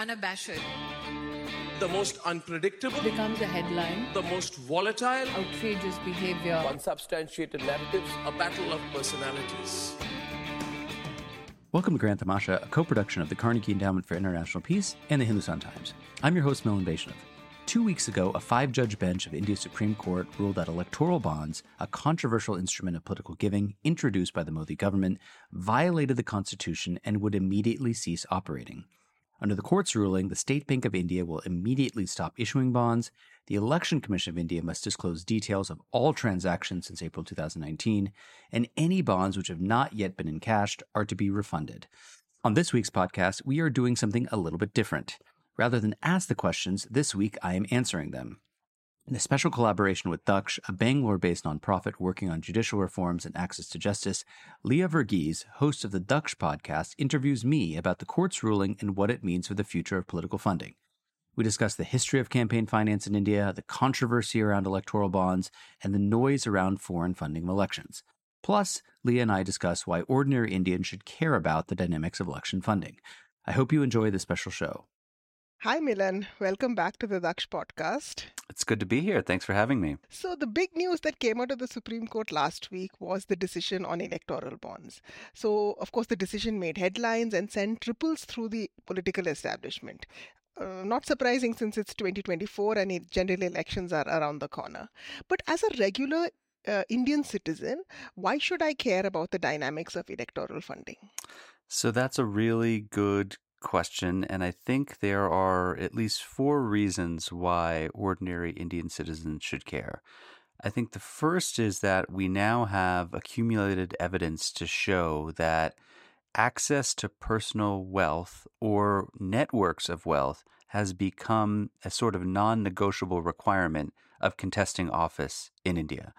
unabashed, the most unpredictable, becomes a headline, the most volatile, outrageous behavior, unsubstantiated narratives, a battle of personalities. Welcome to Grand Tamasha, a co production of the Carnegie Endowment for International Peace and the Hindustan Times. I'm your host, Milan Vaishnav. Two weeks ago, a five judge bench of India's Supreme Court ruled that electoral bonds, a controversial instrument of political giving introduced by the Modi government, violated the Constitution and would immediately cease operating. Under the court's ruling, the State Bank of India will immediately stop issuing bonds. The Election Commission of India must disclose details of all transactions since April 2019, and any bonds which have not yet been encashed are to be refunded. On this week's podcast, we are doing something a little bit different. Rather than ask the questions, this week I am answering them. In a special collaboration with Daksh, a Bangalore based nonprofit working on judicial reforms and access to justice, Leah Verghese, host of the Daksh podcast, interviews me about the court's ruling and what it means for the future of political funding. We discuss the history of campaign finance in India, the controversy around electoral bonds, and the noise around foreign funding of elections. Plus, Leah and I discuss why ordinary Indians should care about the dynamics of election funding. I hope you enjoy this special show. Hi, Milan. Welcome back to the Daksh podcast. It's good to be here. Thanks for having me. So, the big news that came out of the Supreme Court last week was the decision on electoral bonds. So, of course, the decision made headlines and sent ripples through the political establishment. Uh, not surprising since it's 2024 and general elections are around the corner. But as a regular uh, Indian citizen, why should I care about the dynamics of electoral funding? So that's a really good question, and I think there are at least four reasons why ordinary Indian citizens should care. I think the first is that we now have accumulated evidence to show that access to personal wealth or networks of wealth has become a sort of non negotiable requirement of contesting office in India.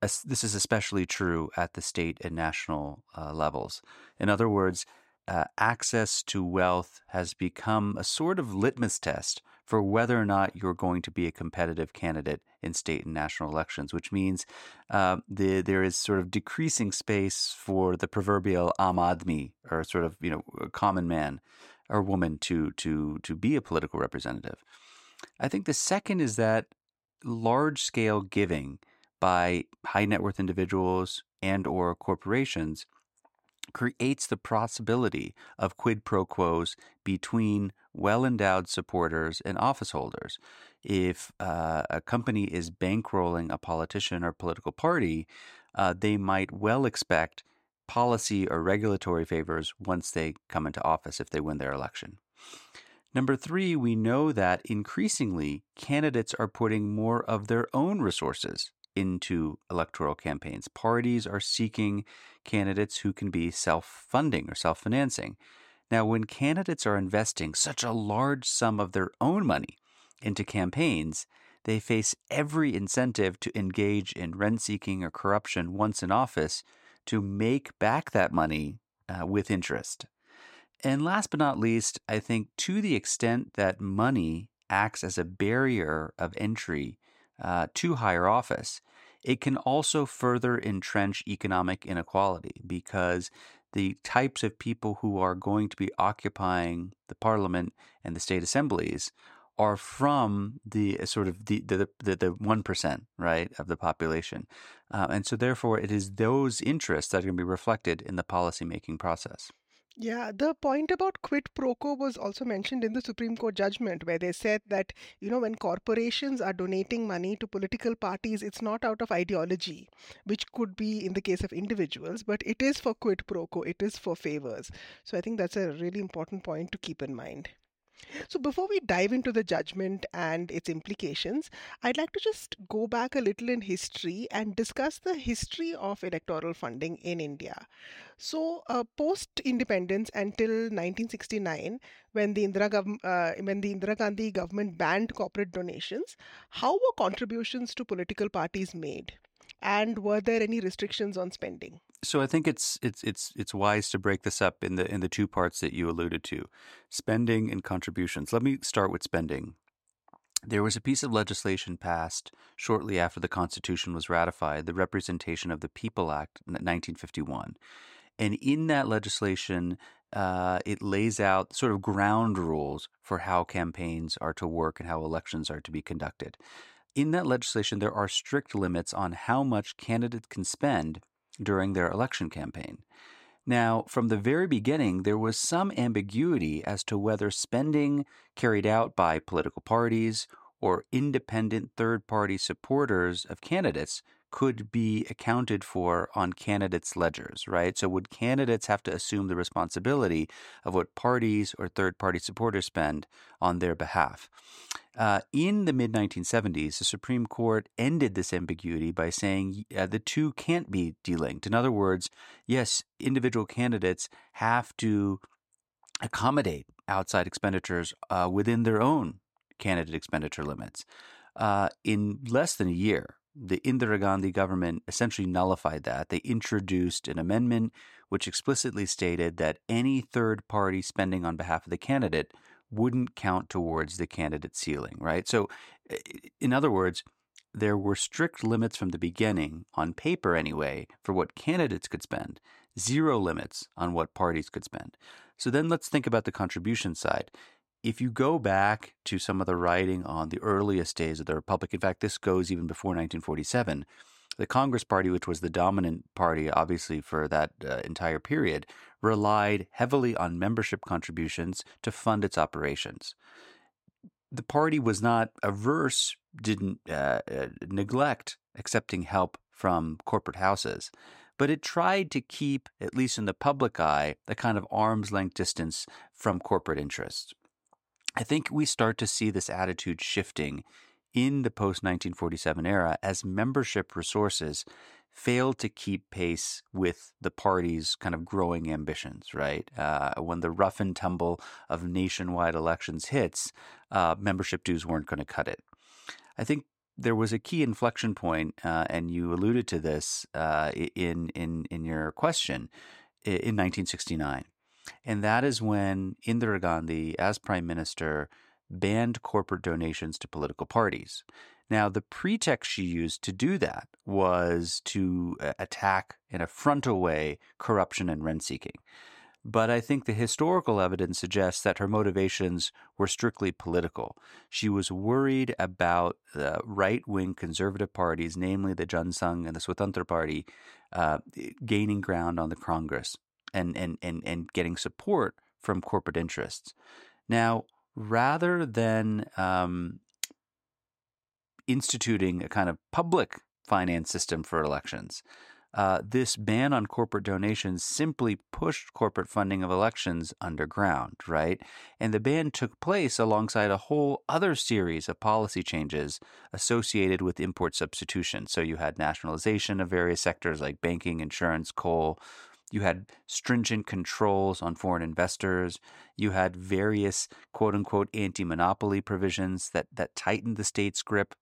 This is especially true at the state and national uh, levels. In other words, uh, access to wealth has become a sort of litmus test for whether or not you're going to be a competitive candidate in state and national elections, which means uh, the, there is sort of decreasing space for the proverbial aam aadmi or sort of you know common man or woman to to to be a political representative. I think the second is that large scale giving by high net worth individuals and or corporations creates the possibility of quid pro quos between well endowed supporters and office holders. If uh, a company is bankrolling a politician or political party, uh, they might well expect policy or regulatory favors once they come into office if they win their election. Number three, we know that increasingly candidates are putting more of their own resources into electoral campaigns. Parties are seeking candidates who can be self funding or self financing. Now, when candidates are investing such a large sum of their own money into campaigns, they face every incentive to engage in rent seeking or corruption once in office to make back that money uh, with interest. And last but not least, I think to the extent that money acts as a barrier of entry uh, to higher office, it can also further entrench economic inequality because the types of people who are going to be occupying the parliament and the state assemblies are from the uh, sort of the the the, the 1% right of the population. Uh, and so therefore it is those interests that are going to be reflected in the policy making process yeah, the point about quid pro quo was also mentioned in the Supreme Court judgment, where they said that, you know, when corporations are donating money to political parties, it's not out of ideology, which could be in the case of individuals, but it is for quid pro quo, it is for favors. So I think that's a really important point to keep in mind. So, before we dive into the judgment and its implications, I'd like to just go back a little in history and discuss the history of electoral funding in India. So, uh, post independence until 1969, when the, Indira gov- uh, when the Indira Gandhi government banned corporate donations, how were contributions to political parties made? And were there any restrictions on spending? So I think it's it's it's it's wise to break this up in the in the two parts that you alluded to, spending and contributions. Let me start with spending. There was a piece of legislation passed shortly after the Constitution was ratified, the Representation of the People Act 1951. And in that legislation, uh, it lays out sort of ground rules for how campaigns are to work and how elections are to be conducted. In that legislation, there are strict limits on how much candidates can spend during their election campaign. Now, from the very beginning, there was some ambiguity as to whether spending carried out by political parties or independent third party supporters of candidates could be accounted for on candidates' ledgers, right? So, would candidates have to assume the responsibility of what parties or third party supporters spend on their behalf? Uh, in the mid 1970s, the Supreme Court ended this ambiguity by saying uh, the two can't be delinked. In other words, yes, individual candidates have to accommodate outside expenditures uh, within their own candidate expenditure limits. Uh, in less than a year, the Indira Gandhi government essentially nullified that. They introduced an amendment which explicitly stated that any third party spending on behalf of the candidate wouldn't count towards the candidate ceiling, right? So, in other words, there were strict limits from the beginning, on paper anyway, for what candidates could spend, zero limits on what parties could spend. So then let's think about the contribution side if you go back to some of the writing on the earliest days of the Republic, in fact, this goes even before 1947, the Congress Party, which was the dominant party, obviously, for that uh, entire period, relied heavily on membership contributions to fund its operations. The party was not averse, didn't uh, uh, neglect accepting help from corporate houses, but it tried to keep, at least in the public eye, a kind of arm's length distance from corporate interests. I think we start to see this attitude shifting in the post 1947 era as membership resources fail to keep pace with the party's kind of growing ambitions, right? Uh, when the rough and tumble of nationwide elections hits, uh, membership dues weren't going to cut it. I think there was a key inflection point, uh, and you alluded to this uh, in, in, in your question, in 1969. And that is when Indira Gandhi, as prime minister, banned corporate donations to political parties. Now, the pretext she used to do that was to uh, attack in a frontal way corruption and rent seeking. But I think the historical evidence suggests that her motivations were strictly political. She was worried about the right wing conservative parties, namely the Jan Sangh and the Swatantra Party, uh, gaining ground on the Congress and, and, and, and getting support from corporate interests. Now, rather than um, instituting a kind of public finance system for elections, uh, this ban on corporate donations simply pushed corporate funding of elections underground, right? And the ban took place alongside a whole other series of policy changes associated with import substitution. So you had nationalization of various sectors like banking, insurance, coal, you had stringent controls on foreign investors. You had various quote unquote anti monopoly provisions that, that tightened the state's grip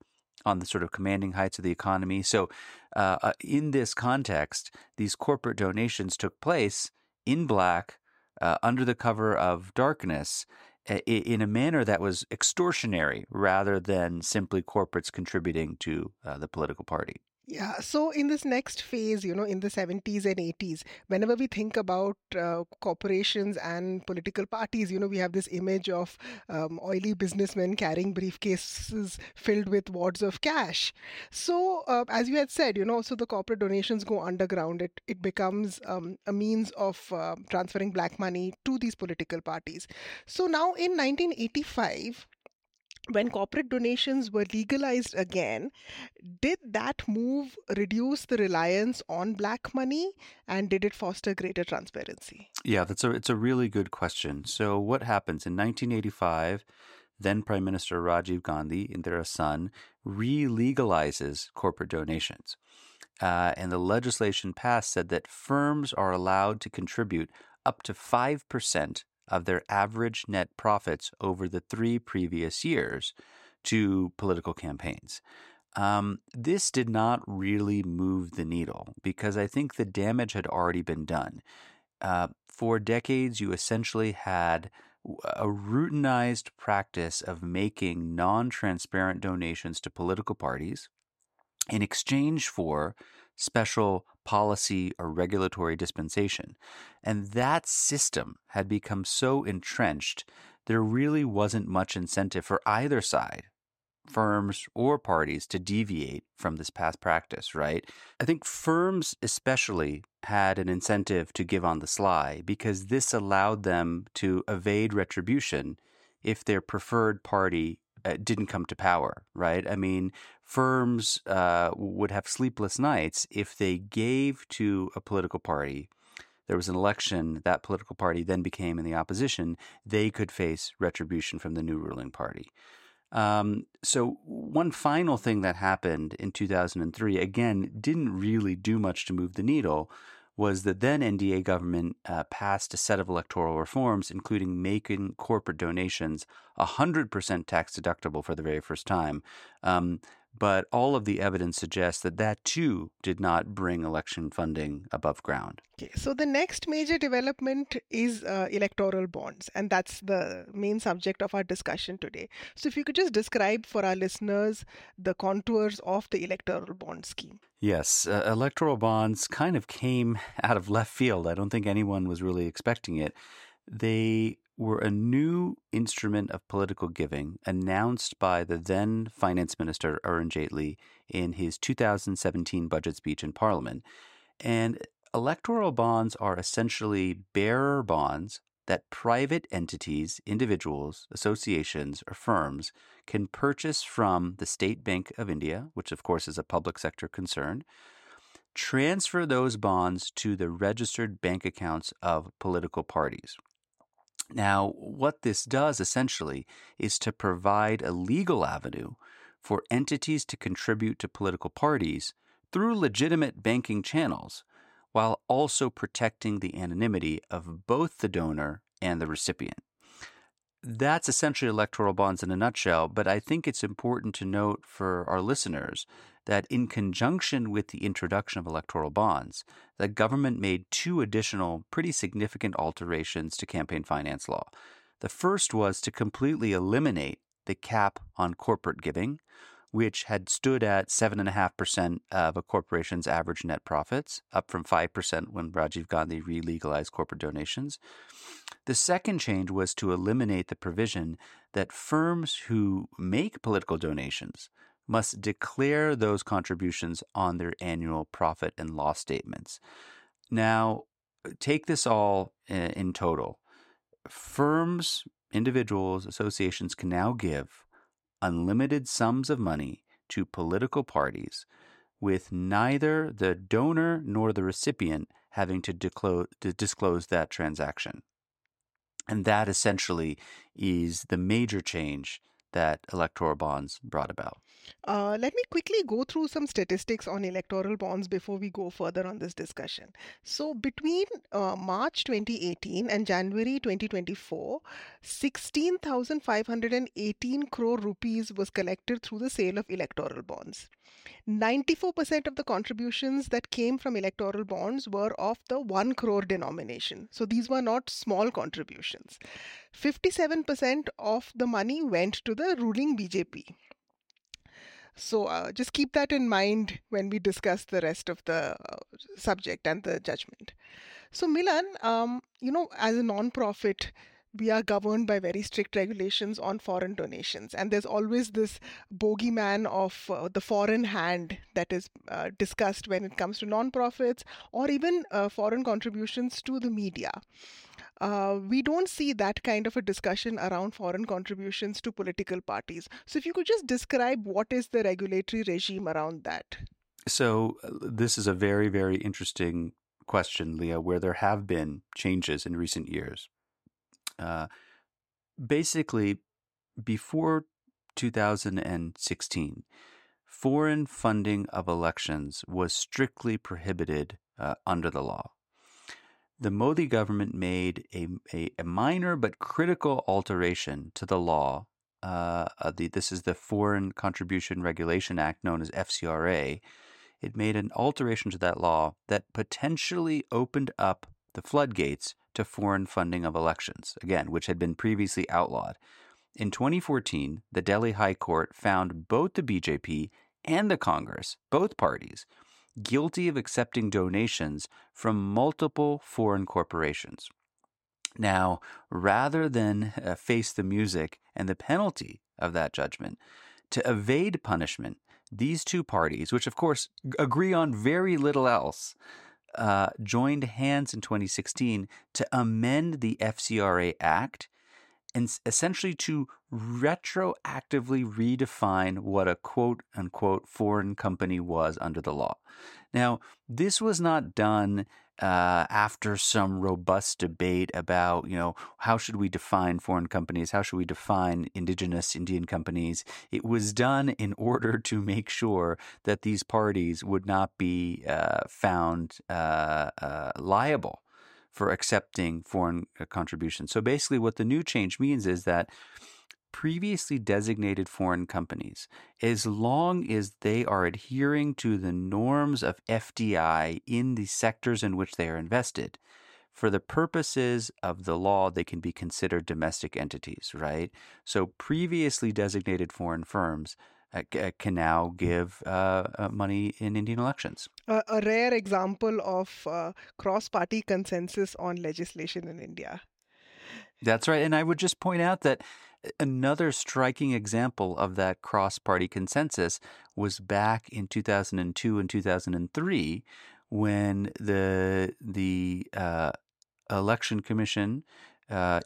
on the sort of commanding heights of the economy. So, uh, uh, in this context, these corporate donations took place in black, uh, under the cover of darkness, in a manner that was extortionary rather than simply corporates contributing to uh, the political party. Yeah, so in this next phase, you know, in the 70s and 80s, whenever we think about uh, corporations and political parties, you know, we have this image of um, oily businessmen carrying briefcases filled with wads of cash. So, uh, as you had said, you know, so the corporate donations go underground. It, it becomes um, a means of uh, transferring black money to these political parties. So now in 1985, when corporate donations were legalized again, did that move reduce the reliance on black money and did it foster greater transparency? Yeah, that's a it's a really good question. So what happens in 1985? Then Prime Minister Rajiv Gandhi, Indira's son, re-legalizes corporate donations. Uh, and the legislation passed said that firms are allowed to contribute up to 5% of their average net profits over the three previous years to political campaigns. Um, this did not really move the needle because I think the damage had already been done. Uh, for decades, you essentially had a routinized practice of making non transparent donations to political parties in exchange for special policy or regulatory dispensation. And that system had become so entrenched, there really wasn't much incentive for either side, firms or parties, to deviate from this past practice, right? I think firms, especially, had an incentive to give on the sly because this allowed them to evade retribution if their preferred party uh, didn't come to power, right? I mean, firms uh, would have sleepless nights if they gave to a political party. There was an election, that political party then became in the opposition, they could face retribution from the new ruling party. Um, so, one final thing that happened in 2003, again, didn't really do much to move the needle, was the then NDA government uh, passed a set of electoral reforms, including making corporate donations 100% tax deductible for the very first time. Um, but all of the evidence suggests that that too did not bring election funding above ground. Okay, so the next major development is uh, electoral bonds, and that's the main subject of our discussion today. So, if you could just describe for our listeners the contours of the electoral bond scheme. Yes, uh, electoral bonds kind of came out of left field. I don't think anyone was really expecting it. They were a new instrument of political giving announced by the then Finance Minister Arun Jaitley in his 2017 budget speech in Parliament. And electoral bonds are essentially bearer bonds that private entities, individuals, associations, or firms can purchase from the State Bank of India, which of course is a public sector concern, transfer those bonds to the registered bank accounts of political parties. Now, what this does essentially is to provide a legal avenue for entities to contribute to political parties through legitimate banking channels while also protecting the anonymity of both the donor and the recipient. That's essentially electoral bonds in a nutshell, but I think it's important to note for our listeners that in conjunction with the introduction of electoral bonds, the government made two additional pretty significant alterations to campaign finance law. The first was to completely eliminate the cap on corporate giving, which had stood at 7.5% of a corporation's average net profits, up from 5% when Rajiv Gandhi re legalized corporate donations. The second change was to eliminate the provision that firms who make political donations must declare those contributions on their annual profit and loss statements. Now, take this all in total. Firms, individuals, associations can now give unlimited sums of money to political parties with neither the donor nor the recipient having to, disclose, to disclose that transaction. And that essentially is the major change that electoral bonds brought about. Uh, let me quickly go through some statistics on electoral bonds before we go further on this discussion. So, between uh, March 2018 and January 2024, 16,518 crore rupees was collected through the sale of electoral bonds. 94% of the contributions that came from electoral bonds were of the 1 crore denomination. So these were not small contributions. 57% of the money went to the ruling BJP. So uh, just keep that in mind when we discuss the rest of the uh, subject and the judgment. So, Milan, um, you know, as a non-profit, we are governed by very strict regulations on foreign donations. And there's always this bogeyman of uh, the foreign hand that is uh, discussed when it comes to nonprofits or even uh, foreign contributions to the media. Uh, we don't see that kind of a discussion around foreign contributions to political parties. So, if you could just describe what is the regulatory regime around that? So, uh, this is a very, very interesting question, Leah, where there have been changes in recent years. Uh, basically, before 2016, foreign funding of elections was strictly prohibited uh, under the law. The Modi government made a, a, a minor but critical alteration to the law. Uh, the, this is the Foreign Contribution Regulation Act, known as FCRA. It made an alteration to that law that potentially opened up the floodgates to foreign funding of elections, again, which had been previously outlawed. In 2014, the Delhi High Court found both the BJP and the Congress, both parties, guilty of accepting donations from multiple foreign corporations. Now, rather than uh, face the music and the penalty of that judgment, to evade punishment, these two parties, which of course agree on very little else, uh, joined hands in 2016 to amend the FCRA Act and essentially to retroactively redefine what a quote unquote foreign company was under the law. Now, this was not done uh, after some robust debate about, you know, how should we define foreign companies? How should we define indigenous Indian companies? It was done in order to make sure that these parties would not be uh, found uh, uh liable for accepting foreign uh, contributions. So basically, what the new change means is that previously designated foreign companies, as long as they are adhering to the norms of FDI in the sectors in which they are invested, for the purposes of the law, they can be considered domestic entities, right? So previously designated foreign firms can now give uh, uh, money in Indian elections. Uh, a rare example of uh, cross party consensus on legislation in India. That's right. And I would just point out that another striking example of that cross party consensus was back in 2002 and 2003 when the, the Election Commission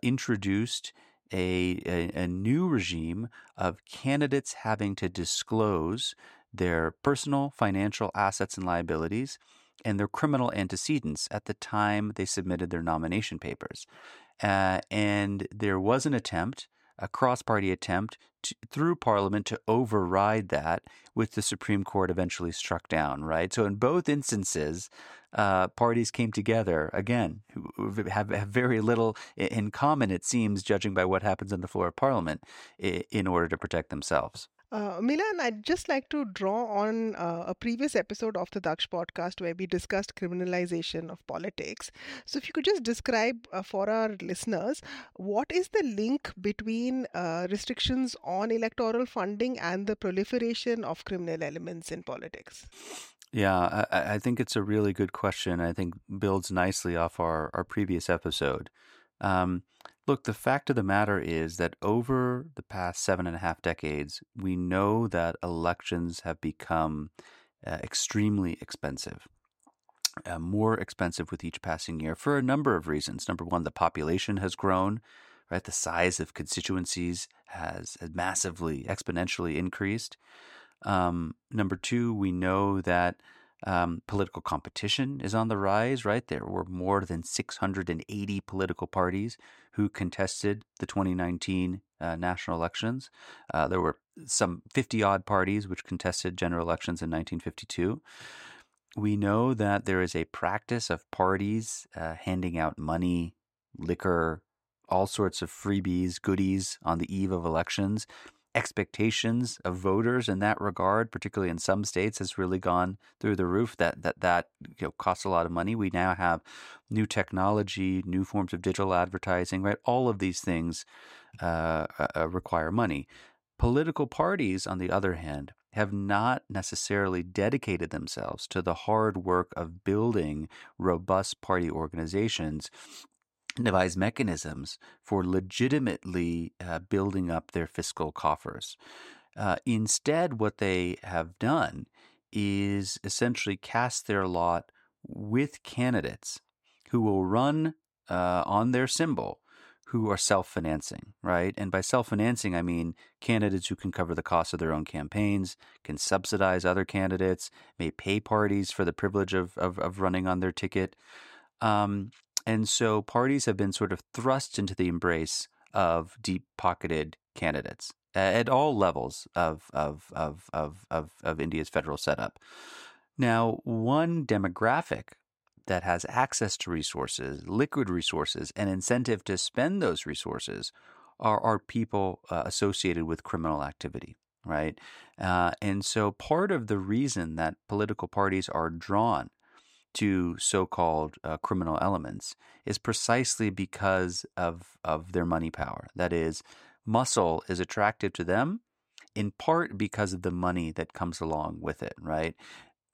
introduced a, a, a new regime of candidates having to disclose their personal financial assets and liabilities and their criminal antecedents at the time they submitted their nomination papers. Uh, and there was an attempt, a cross party attempt to, through Parliament to override that, with the Supreme Court eventually struck down, right? So, in both instances, uh, parties came together again who have, have very little in common, it seems, judging by what happens on the floor of Parliament, in order to protect themselves. Uh, Milan, I'd just like to draw on uh, a previous episode of the Daksh podcast where we discussed criminalization of politics. So, if you could just describe uh, for our listeners what is the link between uh, restrictions on electoral funding and the proliferation of criminal elements in politics? Yeah, I, I think it's a really good question. I think builds nicely off our, our previous episode. Um, Look, the fact of the matter is that over the past seven and a half decades, we know that elections have become uh, extremely expensive. Uh, more expensive with each passing year for a number of reasons. Number one, the population has grown, right? The size of constituencies has, has massively, exponentially increased. Um, number two, we know that um, political competition is on the rise, right? There were more than 680 political parties who contested the 2019 uh, national elections. Uh, there were some 50 odd parties which contested general elections in 1952. We know that there is a practice of parties uh, handing out money, liquor, all sorts of freebies, goodies on the eve of elections expectations of voters in that regard, particularly in some states, has really gone through the roof. That that that you know costs a lot of money. We now have new technology, new forms of digital advertising, right? All of these things uh, uh, uh require money. Political parties, on the other hand, have not necessarily dedicated themselves to the hard work of building robust party organizations devise mechanisms for legitimately uh, building up their fiscal coffers. Uh, instead, what they have done is essentially cast their lot with candidates who will run uh, on their symbol who are self financing, right? And by self financing, I mean candidates who can cover the cost of their own campaigns, can subsidize other candidates, may pay parties for the privilege of, of, of running on their ticket. Um, and so parties have been sort of thrust into the embrace of deep pocketed candidates at all levels of, of, of, of, of, of India's federal setup. Now, one demographic that has access to resources, liquid resources, and incentive to spend those resources are, are people uh, associated with criminal activity, right? Uh, and so part of the reason that political parties are drawn to so-called uh, criminal elements is precisely because of of their money power. That is, muscle is attractive to them, in part because of the money that comes along with it, right?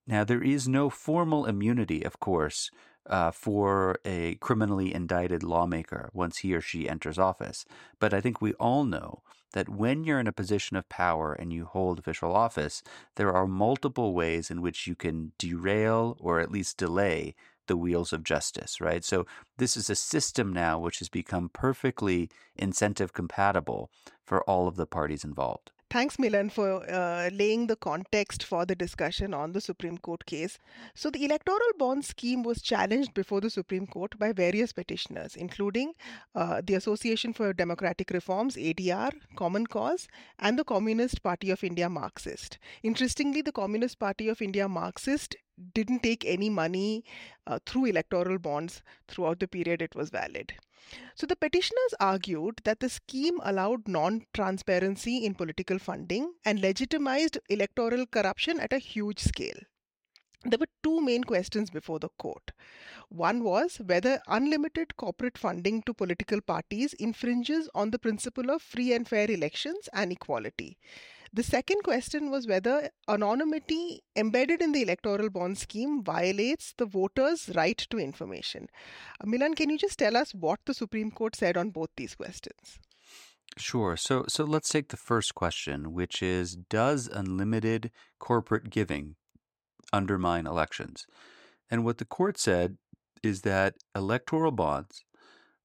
Now, there is no formal immunity, of course, uh, for a criminally indicted lawmaker once he or she enters office. But I think we all know that when you're in a position of power and you hold official office, there are multiple ways in which you can derail or at least delay the wheels of justice, right? So this is a system now which has become perfectly incentive compatible for all of the parties involved. Thanks, Milan, for uh, laying the context for the discussion on the Supreme Court case. So, the electoral bond scheme was challenged before the Supreme Court by various petitioners, including uh, the Association for Democratic Reforms, ADR, Common Cause, and the Communist Party of India Marxist. Interestingly, the Communist Party of India Marxist didn't take any money uh, through electoral bonds throughout the period it was valid. So the petitioners argued that the scheme allowed non transparency in political funding and legitimized electoral corruption at a huge scale. There were two main questions before the court. One was whether unlimited corporate funding to political parties infringes on the principle of free and fair elections and equality. The second question was whether anonymity embedded in the electoral bond scheme violates the voters' right to information. Uh, Milan, can you just tell us what the Supreme Court said on both these questions? Sure. So so let's take the first question, which is does unlimited corporate giving undermine elections? And what the court said is that electoral bonds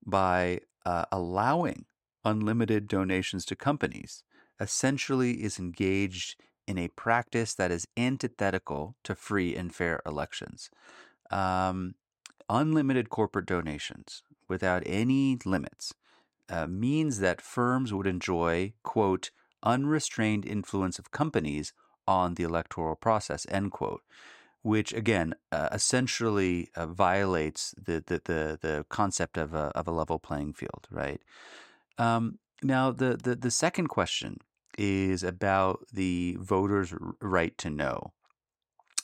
by uh, allowing unlimited donations to companies essentially is engaged in a practice that is antithetical to free and fair elections. Um, unlimited corporate donations without any limits uh, means that firms would enjoy, quote, unrestrained influence of companies on the electoral process, end quote, which again uh, essentially uh, violates the, the, the, the, concept of a, of a level playing field, right? Um, now, the, the, the second question is about the voters' right to know.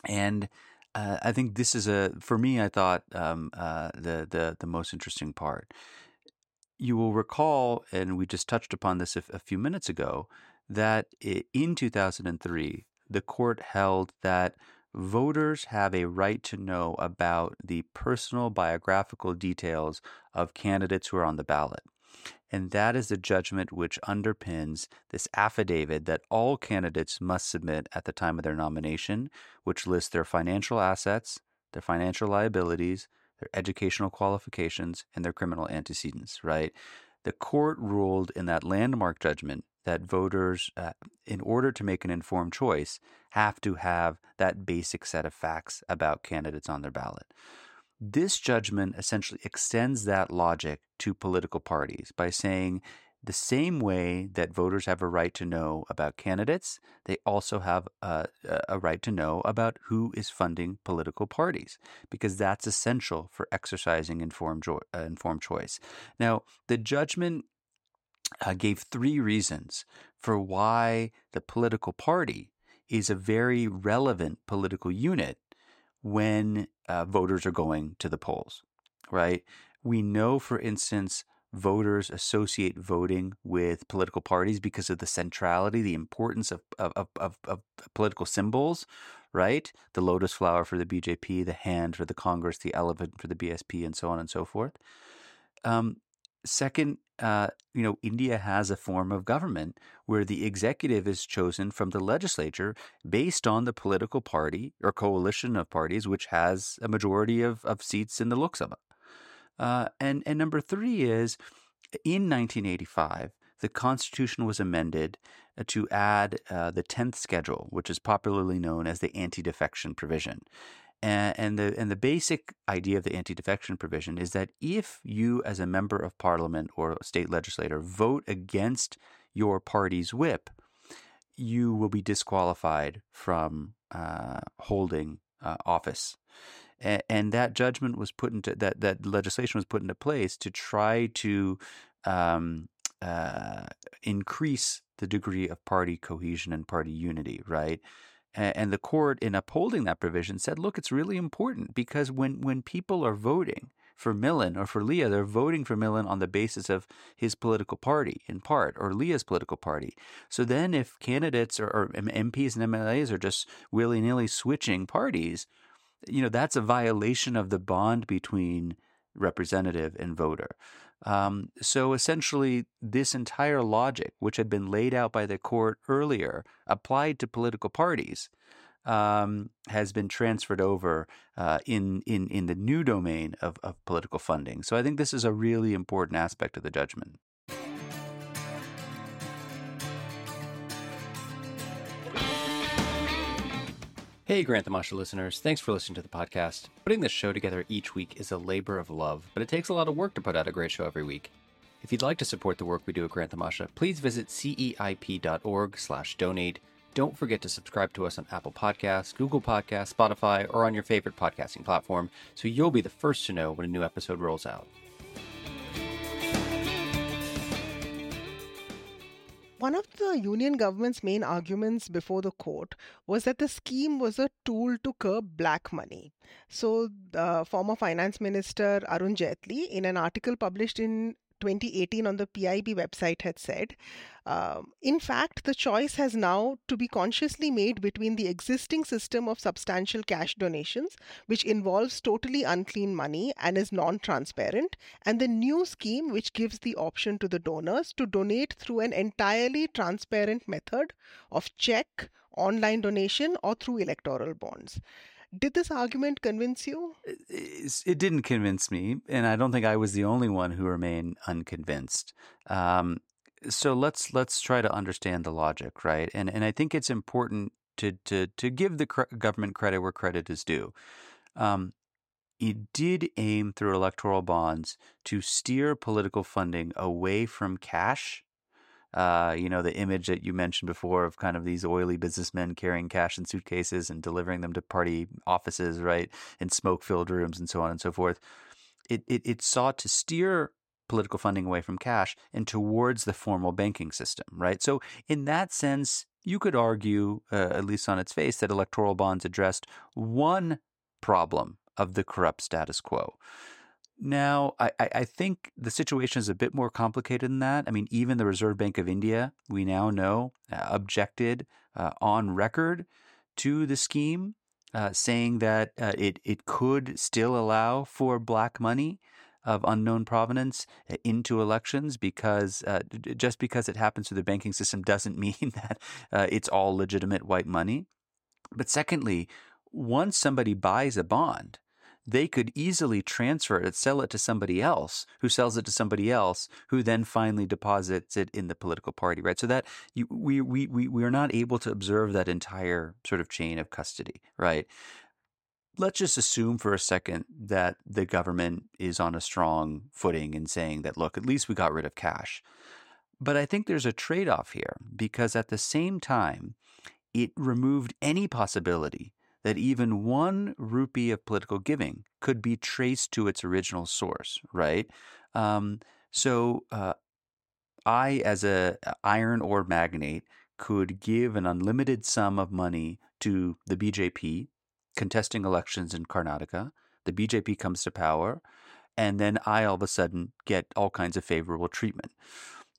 And uh, I think this is a, for me, I thought um, uh, the, the, the most interesting part. You will recall, and we just touched upon this a, a few minutes ago, that in 2003, the court held that voters have a right to know about the personal biographical details of candidates who are on the ballot. And that is the judgment which underpins this affidavit that all candidates must submit at the time of their nomination, which lists their financial assets, their financial liabilities, their educational qualifications, and their criminal antecedents, right? The court ruled in that landmark judgment that voters, uh, in order to make an informed choice, have to have that basic set of facts about candidates on their ballot. This judgment essentially extends that logic to political parties by saying the same way that voters have a right to know about candidates, they also have a, a, right to know about who is funding political parties, because that's essential for exercising informed, jo- uh, informed choice. Now, the judgment uh, gave three reasons for why the political party is a very relevant political unit when uh, voters are going to the polls, right? We know, for instance, voters associate voting with political parties because of the centrality, the importance of, of, of, of, political symbols, right? The lotus flower for the BJP, the hand for the Congress, the elephant for the BSP, and so on and so forth. Um, second, uh, you know, India has a form of government where the executive is chosen from the legislature based on the political party or coalition of parties which has a majority of, of seats in the Lok Sabha. Uh, and, and number three is in 1985, the Constitution was amended uh, to add uh, the 10th schedule, which is popularly known as the anti defection provision. And, and, the and the basic idea of the anti-defection provision is that if you, as a member of parliament or state legislator, vote against your party's whip, you will be disqualified from uh, holding uh, office. And, and, that judgment was put into that that legislation was put into place to try to um, uh, increase the degree of party cohesion and party unity, right? And the court, in upholding that provision, said, look, it's really important because when, when people are voting, for Milan or for Leah. They're voting for Milan on the basis of his political party, in part, or Leah's political party. So then, if candidates or, or MPs and MLAs are just willy nilly switching parties, you know, that's a violation of the bond between representative and voter. Um, so essentially, this entire logic, which had been laid out by the court earlier, applied to political parties, um, has been transferred over uh, in, in, in the new domain of, of political funding. So I think this is a really important aspect of the judgment. Hey, Grand Tamasha listeners. Thanks for listening to the podcast. Putting this show together each week is a labor of love, but it takes a lot of work to put out a great show every week. If you'd like to support the work we do at Grand Tamasha, please visit ceip.org slash donate. Don't forget to subscribe to us on Apple Podcasts, Google Podcasts, Spotify, or on your favorite podcasting platform so you'll be the first to know when a new episode rolls out. One of the union government's main arguments before the court was that the scheme was a tool to curb black money. So, the former finance minister Arun Jaitley, in an article published in 2018 on the PIB website had said. Um, in fact, the choice has now to be consciously made between the existing system of substantial cash donations, which involves totally unclean money and is non transparent, and the new scheme, which gives the option to the donors to donate through an entirely transparent method of check, online donation, or through electoral bonds. Did this argument convince you? It didn't convince me, and I don't think I was the only one who remained unconvinced. Um, so let's let's try to understand the logic, right? And and I think it's important to to to give the government credit where credit is due. Um, it did aim through electoral bonds to steer political funding away from cash uh, you know, the image that you mentioned before of kind of these oily businessmen carrying cash in suitcases and delivering them to party offices, right, in smoke filled rooms and so on and so forth. It, it, it sought to steer political funding away from cash and towards the formal banking system, right? So, in that sense, you could argue, uh, at least on its face, that electoral bonds addressed one problem of the corrupt status quo. Now, I, I think the situation is a bit more complicated than that. I mean, even the Reserve Bank of India, we now know, uh, objected uh, on record to the scheme, uh, saying that uh, it, it could still allow for black money of unknown provenance uh, into elections because uh, just because it happens through the banking system doesn't mean that it's all legitimate white money. But secondly, once somebody buys a bond, they could easily transfer it, sell it to somebody else, who sells it to somebody else, who then finally deposits it in the political party, right? So that you, we, we, we, we are not able to observe that entire sort of chain of custody, right? Let's just assume for a second that the government is on a strong footing in saying that, look, at least we got rid of cash. But I think there's a trade off here because at the same time, it removed any possibility that even one rupee of political giving could be traced to its original source, right? Um, so uh, I, as a iron ore magnate, could give an unlimited sum of money to the BJP, contesting elections in Karnataka. The BJP comes to power, and then I all of a sudden get all kinds of favorable treatment.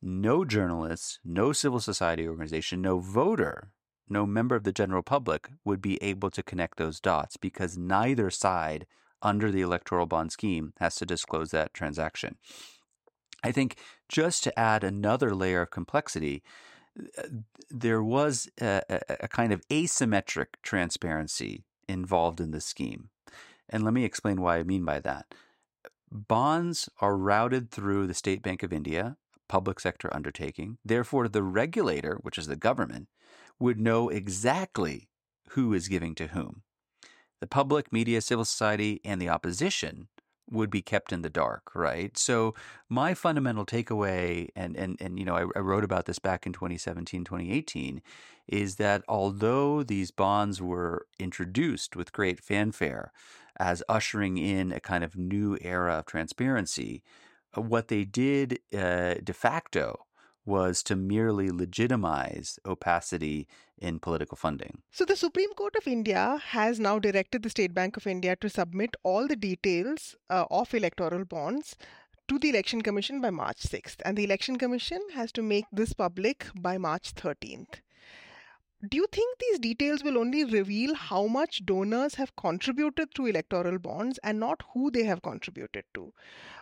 No journalists, no civil society organization, no voter no member of the general public would be able to connect those dots because neither side under the electoral bond scheme has to disclose that transaction. I think just to add another layer of complexity, there was a, a, kind of asymmetric transparency involved in the scheme. And let me explain why I mean by that. Bonds are routed through the State Bank of India, public sector undertaking. Therefore, the regulator, which is the government, would know exactly who is giving to whom. The public, media, civil society, and the opposition would be kept in the dark, right? So my fundamental takeaway, and and and you know, I, I, wrote about this back in 2017, 2018, is that although these bonds were introduced with great fanfare as ushering in a kind of new era of transparency, uh, what they did uh, de facto was to merely legitimize opacity in political funding. So, the Supreme Court of India has now directed the State Bank of India to submit all the details uh, of electoral bonds to the Election Commission by March 6th, and the Election Commission has to make this public by March 13th. Do you think these details will only reveal how much donors have contributed through electoral bonds and not who they have contributed to?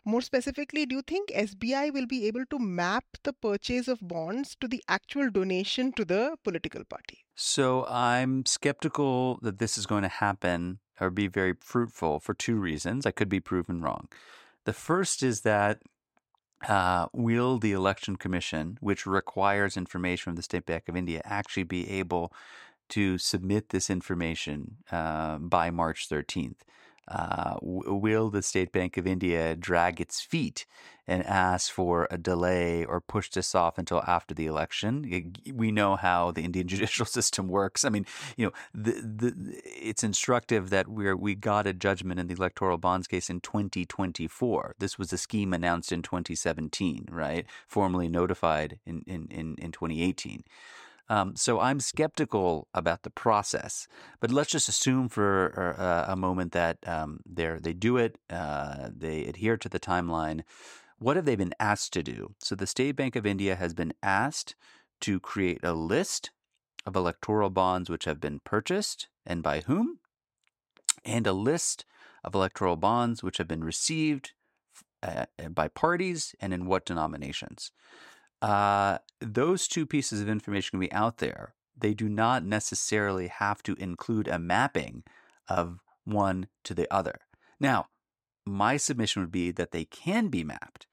More specifically, do you think SBI will be able to map the purchase of bonds to the actual donation to the political party? So I'm skeptical that this is going to happen or be very fruitful for two reasons. I could be proven wrong. The first is that uh, will the election commission, which requires information from the State Bank of India, actually be able to submit this information uh, by March 13th? Uh, w- will the State Bank of India drag its feet and ask for a delay or push this off until after the election? We know how the Indian judicial system works. I mean, you know, the, the, it's instructive that we we got a judgment in the electoral bonds case in 2024. This was a scheme announced in 2017, right? Formally notified in in in, in 2018. Um, so I'm skeptical about the process, but let's just assume for uh, a moment that um, they they do it, uh, they adhere to the timeline. What have they been asked to do? So the State Bank of India has been asked to create a list of electoral bonds which have been purchased and by whom, and a list of electoral bonds which have been received uh, by parties and in what denominations uh, those two pieces of information can be out there. They do not necessarily have to include a mapping of one to the other. Now, my submission would be that they can be mapped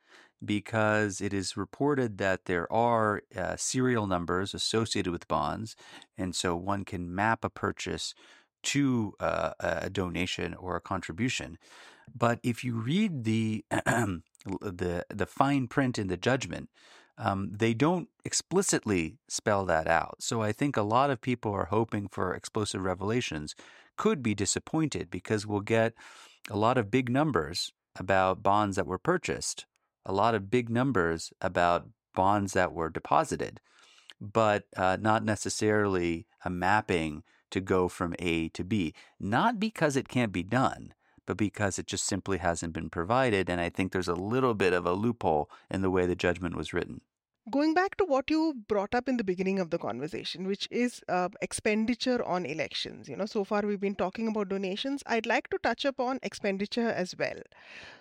because it is reported that there are uh, serial numbers associated with bonds, and so one can map a purchase to uh, a donation or a contribution. But if you read the the the fine print in the judgment, um, they don't explicitly spell that out. So I think a lot of people are hoping for explosive revelations could be disappointed because we'll get a lot of big numbers about bonds that were purchased, a lot of big numbers about bonds that were deposited, but uh, not necessarily a mapping to go from A to B. Not because it can't be done, but because it just simply hasn't been provided. And I think there's a little bit of a loophole in the way the judgment was written. Going back to what you brought up in the beginning of the conversation, which is uh, expenditure on elections. You know, so far we've been talking about donations. I'd like to touch upon expenditure as well.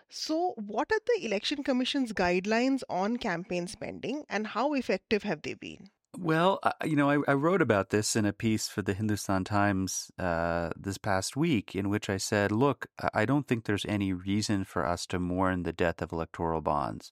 So, what are the Election Commission's guidelines on campaign spending and how effective have they been? Well, you know, I, I, wrote about this in a piece for the Hindustan Times uh, this past week, in which I said, look, I don't think there's any reason for us to mourn the death of electoral bonds.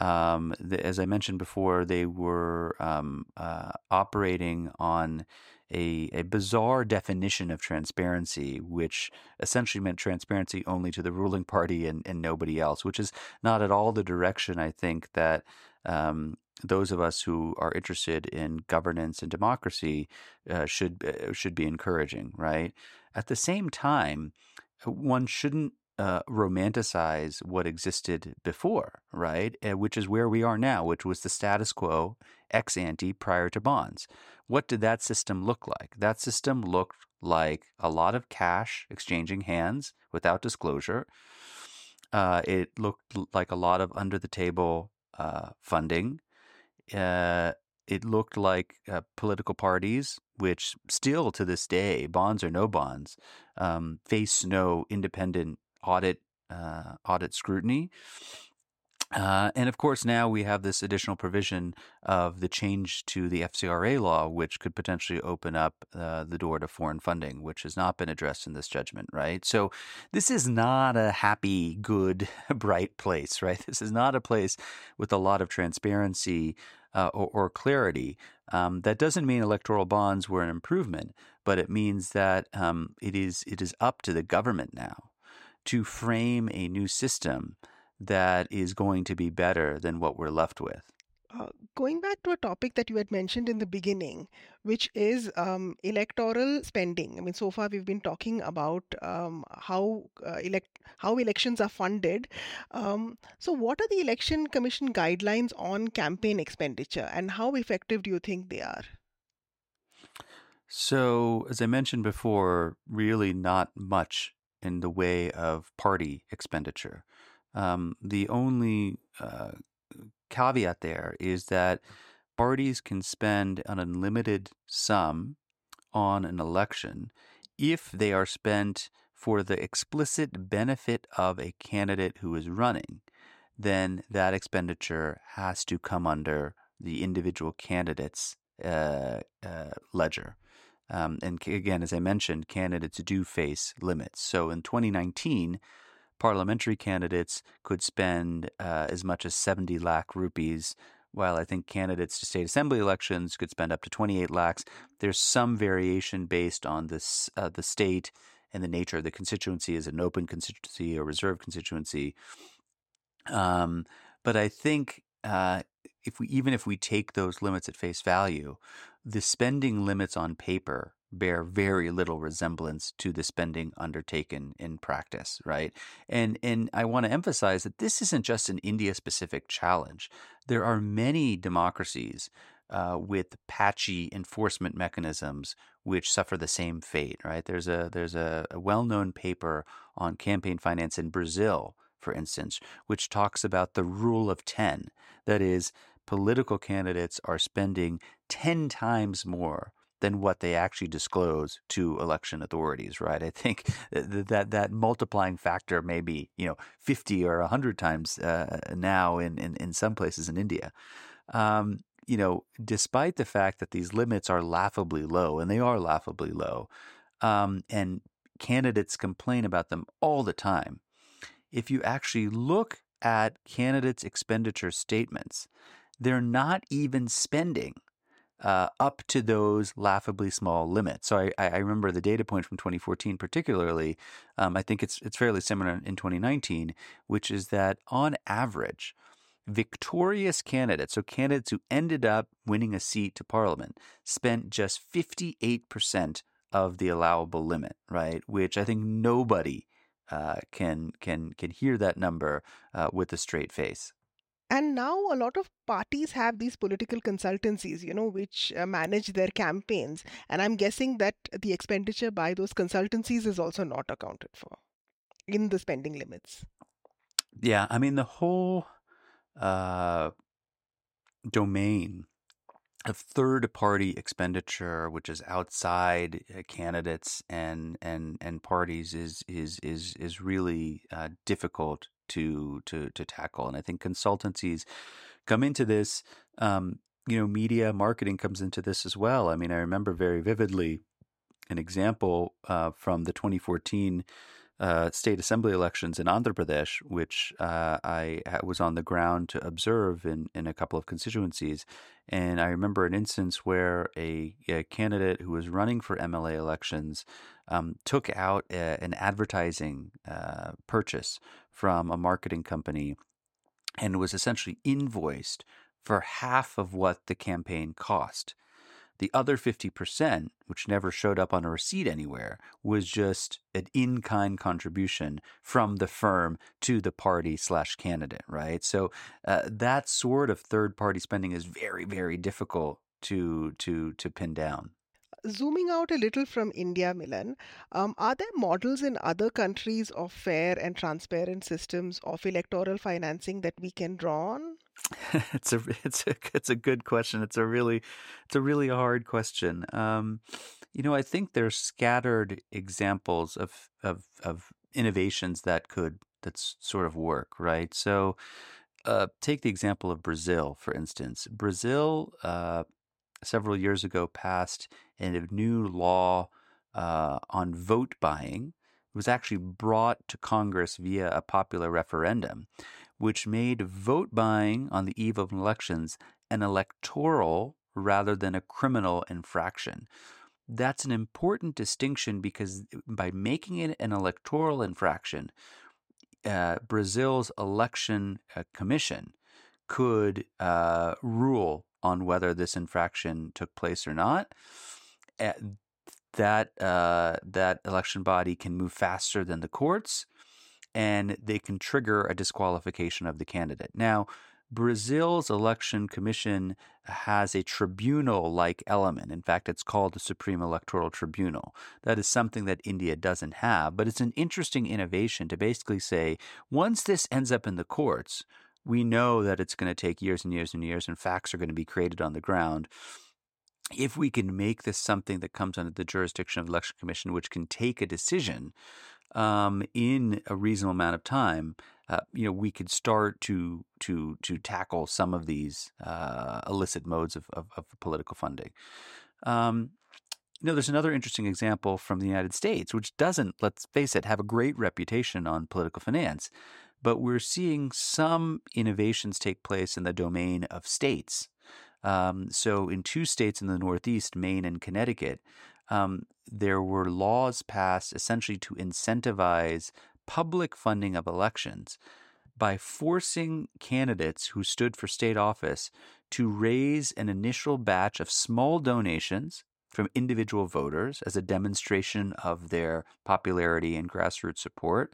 Um, the, as I mentioned before, they were um, uh, operating on a, a bizarre definition of transparency, which essentially meant transparency only to the ruling party and, and nobody else, which is not at all the direction I think that um, those of us who are interested in governance and democracy uh, should uh, should be encouraging, right? At the same time, one shouldn't uh, romanticize what existed before, right? Uh, which is where we are now, which was the status quo ex ante prior to bonds. What did that system look like? That system looked like a lot of cash exchanging hands without disclosure. Uh, it looked like a lot of under the table uh, funding uh, it looked like uh, political parties, which still to this day, bonds or no bonds, um, face no independent audit uh, audit scrutiny. Uh, and of course, now we have this additional provision of the change to the FCRA law, which could potentially open up uh, the door to foreign funding, which has not been addressed in this judgment, right? So, this is not a happy, good, bright place, right? This is not a place with a lot of transparency uh, or, or, clarity. Um, that doesn't mean electoral bonds were an improvement, but it means that um, it is it is up to the government now to frame a new system that is going to be better than what we're left with. Uh, going back to a topic that you had mentioned in the beginning, which is um, electoral spending. I mean, so far we've been talking about um, how uh, elect how elections are funded. Um, so, what are the election commission guidelines on campaign expenditure, and how effective do you think they are? So, as I mentioned before, really not much in the way of party expenditure. Um, the only uh, caveat there is that parties can spend an unlimited sum on an election if they are spent for the explicit benefit of a candidate who is running, then that expenditure has to come under the individual candidate's uh, uh, ledger. Um, and again, as I mentioned, candidates do face limits. So in 2019, parliamentary candidates could spend uh, as much as 70 lakh rupees, while I think candidates to state assembly elections could spend up to 28 lakhs. There's some variation based on this uh, the state and the nature of the constituency. Is an open constituency or reserve constituency? Um, but I think uh, if we even if we take those limits at face value, the spending limits on paper bear very little resemblance to the spending undertaken in practice, right? And and I want to emphasize that this isn't just an India specific challenge. There are many democracies uh, with patchy enforcement mechanisms which suffer the same fate, right? There's a there's a, a well-known paper on campaign finance in Brazil, for instance, which talks about the rule of 10. That is, political candidates are spending 10 times more than what they actually disclose to election authorities, right? I think that that, multiplying factor may be, you know, 50 or 100 times uh, now in, in, in some places in India. Um, you know, despite the fact that these limits are laughably low, and they are laughably low, um, and candidates complain about them all the time, if you actually look at candidates' expenditure statements, they're not even spending uh, up to those laughably small limits. So I, I, remember the data point from 2014 particularly. Um, I think it's it's fairly similar in 2019, which is that on average, victorious candidates, so candidates who ended up winning a seat to parliament, spent just 58% of the allowable limit, right? Which I think nobody uh, can can can hear that number uh, with a straight face. And now a lot of parties have these political consultancies, you know, which uh, manage their campaigns. And I'm guessing that the expenditure by those consultancies is also not accounted for in the spending limits. Yeah, I mean the whole uh, domain of third party expenditure, which is outside uh, candidates and and and parties, is is is is really uh, difficult to to to tackle. And I think consultancies come into this. Um, you know, media marketing comes into this as well. I mean, I remember very vividly an example uh, from the 2014 uh, state assembly elections in Andhra Pradesh, which uh, I was on the ground to observe in, in a couple of constituencies. And I remember an instance where a, a candidate who was running for MLA elections um, took out a, an advertising uh, purchase from a marketing company and was essentially invoiced for half of what the campaign cost. The other 50%, which never showed up on a receipt anywhere, was just an in kind contribution from the firm to the party slash candidate, right? So uh, that sort of third party spending is very, very difficult to, to, to pin down zooming out a little from India, Milan, um, are there models in other countries of fair and transparent systems of electoral financing that we can draw on? it's a it's a it's a good question. It's a really it's a really hard question. Um, you know, I think there's scattered examples of of of innovations that could that sort of work, right? So, uh, take the example of Brazil, for instance. Brazil, uh, several years ago, passed a new law uh, on vote buying. It was actually brought to Congress via a popular referendum which made vote buying on the eve of elections an electoral rather than a criminal infraction. That's an important distinction because by making it an electoral infraction, uh, Brazil's election uh, commission could uh, rule on whether this infraction took place or not. Uh, that uh, that election body can move faster than the courts, and they can trigger a disqualification of the candidate. Now, Brazil's election commission has a tribunal like element. In fact, it's called the Supreme Electoral Tribunal. That is something that India doesn't have, but it's an interesting innovation to basically say once this ends up in the courts, we know that it's going to take years and years and years, and facts are going to be created on the ground. If we can make this something that comes under the jurisdiction of the Election Commission, which can take a decision um, in a reasonable amount of time, uh, you know, we could start to to to tackle some of these uh, illicit modes of, of, of political funding. Um, you know, there's another interesting example from the United States, which doesn't, let's face it, have a great reputation on political finance, but we're seeing some innovations take place in the domain of states. Um, so, in two states in the Northeast, Maine and Connecticut, um, there were laws passed essentially to incentivize public funding of elections by forcing candidates who stood for state office to raise an initial batch of small donations from individual voters as a demonstration of their popularity and grassroots support,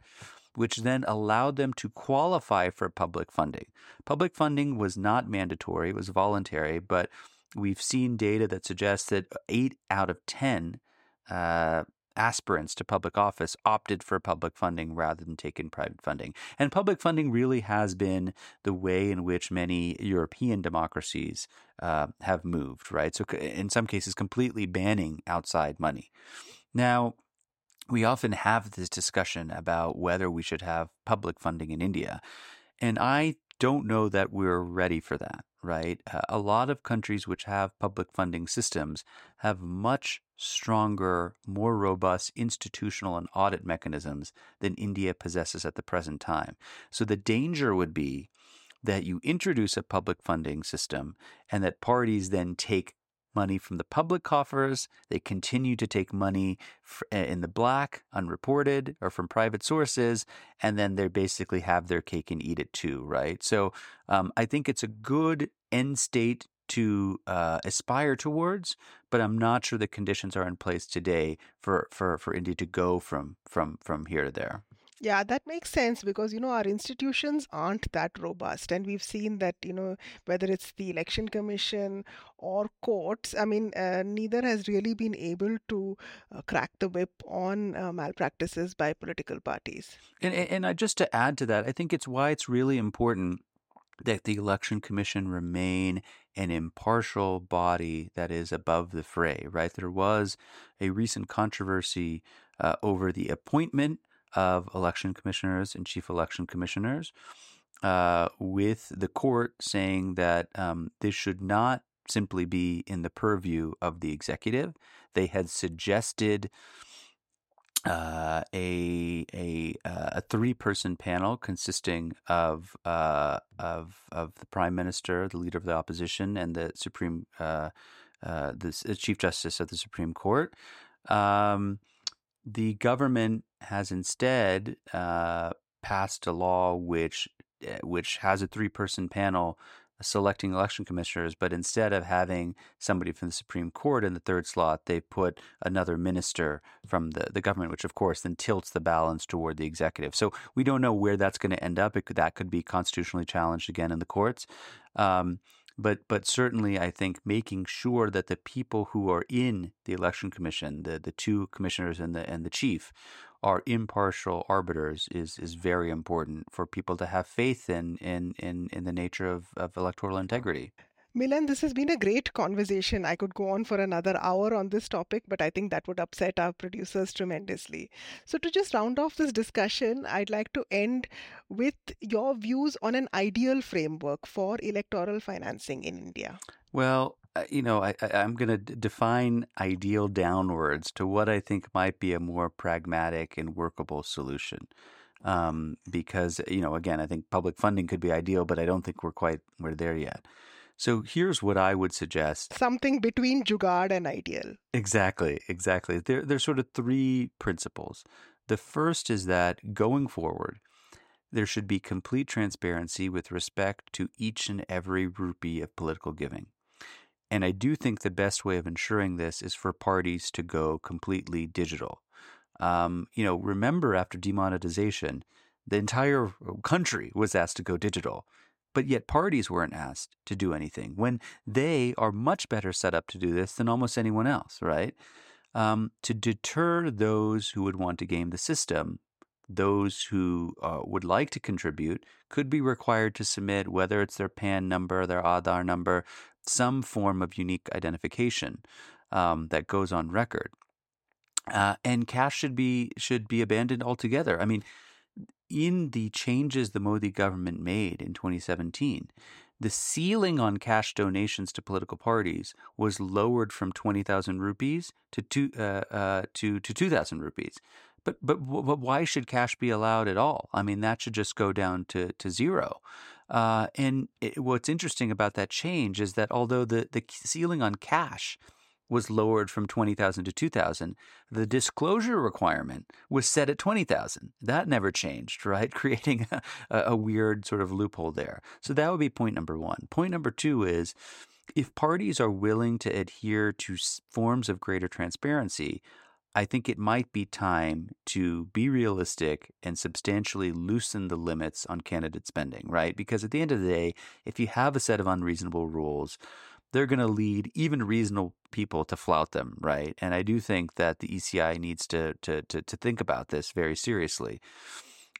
which then allowed them to qualify for public funding. Public funding was not mandatory, it was voluntary, but we've seen data that suggests that eight out of 10 uh, aspirants to public office opted for public funding rather than taking private funding. And public funding really has been the way in which many European democracies uh, have moved, right? So, in some cases, completely banning outside money. Now, we often have this discussion about whether we should have public funding in India. And I don't know that we're ready for that, right? Uh, a lot of countries which have public funding systems have much stronger, more robust institutional and audit mechanisms than India possesses at the present time. So the danger would be that you introduce a public funding system and that parties then take money from the public coffers. They continue to take money eh, in the black, unreported, or from private sources, and then they basically have their cake and eat it too, right? So um, I think it's a good end state to uh, aspire towards, but I'm not sure the conditions are in place today for, for, for India to go from from from here to there. Yeah, that makes sense because, you know, our institutions aren't that robust. And we've seen that, you know, whether it's the election commission or courts, I mean, uh, neither has really been able to uh, crack the whip on uh, malpractices by political parties. And, and, and just to add to that, I think it's why it's really important that the election commission remain an impartial body that is above the fray, right? There was a recent controversy uh, over the appointment of election commissioners and chief election commissioners, uh, with the court saying that um, this should not simply be in the purview of the executive. They had suggested uh, a a uh, a three person panel consisting of uh, of of the prime minister, the leader of the opposition, and the supreme uh, uh, the chief justice of the Supreme Court. Um, the government has instead uh, passed a law which eh, which has a three person panel selecting election commissioners, but instead of having somebody from the Supreme Court in the third slot, they put another minister from the, the government, which of course then tilts the balance toward the executive. So we don't know where that's going to end up. Could, that could be constitutionally challenged again in the courts. Um, but but certainly I think making sure that the people who are in the election commission, the the two commissioners and the and the chief, are impartial arbiters is is very important for people to have faith in in in, in the nature of, of electoral integrity. Milan, this has been a great conversation. I could go on for another hour on this topic, but I think that would upset our producers tremendously. So, to just round off this discussion, I'd like to end with your views on an ideal framework for electoral financing in India. Well, you know, I, am going to define ideal downwards to what I think might be a more pragmatic and workable solution. Um, because, you know, again, I think public funding could be ideal, but I don't think we're quite we're there yet. So here's what I would suggest. Something between Jugaad and ideal. Exactly, exactly. There, there's sort of three principles. The first is that going forward, there should be complete transparency with respect to each and every rupee of political giving. And I do think the best way of ensuring this is for parties to go completely digital. Um, you know, remember after demonetization, the entire country was asked to go digital, but yet parties weren't asked to do anything when they are much better set up to do this than almost anyone else, right? Um, to deter those who would want to game the system, those who uh, would like to contribute could be required to submit, whether it's their PAN number, their Aadhaar number, some form of unique identification um, that goes on record. Uh, and cash should be should be abandoned altogether. I mean, in the changes the Modi government made in 2017, the ceiling on cash donations to political parties was lowered from 20,000 rupees to two uh, uh, to to 2,000 rupees. But, but but why should cash be allowed at all? I mean, that should just go down to to zero. Uh, and it, what's interesting about that change is that although the the ceiling on cash was lowered from 20,000 to 2,000, the disclosure requirement was set at 20,000. That never changed, right? Creating a, a, weird sort of loophole there. So that would be point number one. Point number two is if parties are willing to adhere to forms of greater transparency, I think it might be time to be realistic and substantially loosen the limits on candidate spending, right? Because at the end of the day, if you have a set of unreasonable rules, they're going to lead even reasonable people to flout them, right? And I do think that the ECI needs to, to, to, to think about this very seriously.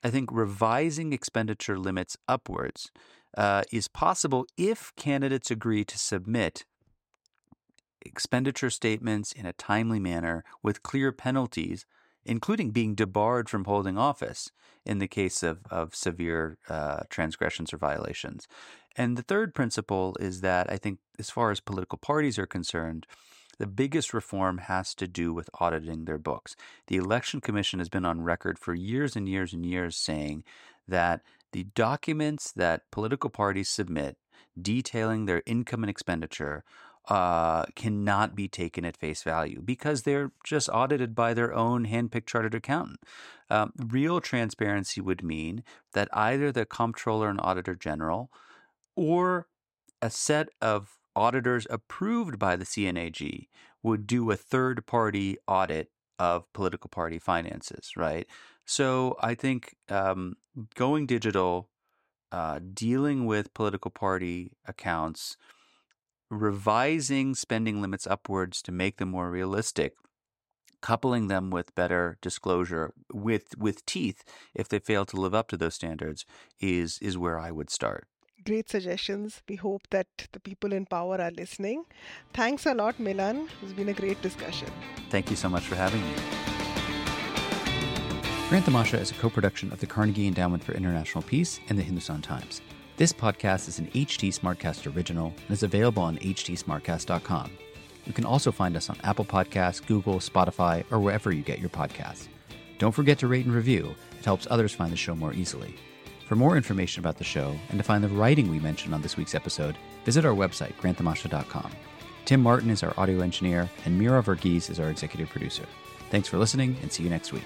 I think revising expenditure limits upwards uh, is possible if candidates agree to submit expenditure statements in a timely manner with clear penalties, including being debarred from holding office in the case of, of severe uh, transgressions or violations. And the third principle is that I think, as far as political parties are concerned, the biggest reform has to do with auditing their books. The Election Commission has been on record for years and years and years saying that the documents that political parties submit detailing their income and expenditure uh, cannot be taken at face value because they're just audited by their own handpicked chartered accountant. Um, real transparency would mean that either the comptroller and auditor general or a set of auditors approved by the CNAG would do a third party audit of political party finances, right? So I think um, going digital, uh, dealing with political party accounts, revising spending limits upwards to make them more realistic coupling them with better disclosure with with teeth if they fail to live up to those standards is is where I would start great suggestions. We hope that the people in power are listening. Thanks a lot, Milan. It's been a great discussion. Thank you so much for having me. Grand Tamasha is a co production of the Carnegie Endowment for International Peace and the Hindustan Times. This podcast is an HT Smartcast original and is available on htsmartcast.com. You can also find us on Apple Podcasts, Google, Spotify, or wherever you get your podcasts. Don't forget to rate and review, it helps others find the show more easily. For more information about the show and to find the writing we mentioned on this week's episode, visit our website, grandtamasha.com. Tim Martin is our audio engineer, and Mira Verghese is our executive producer. Thanks for listening, and see you next week.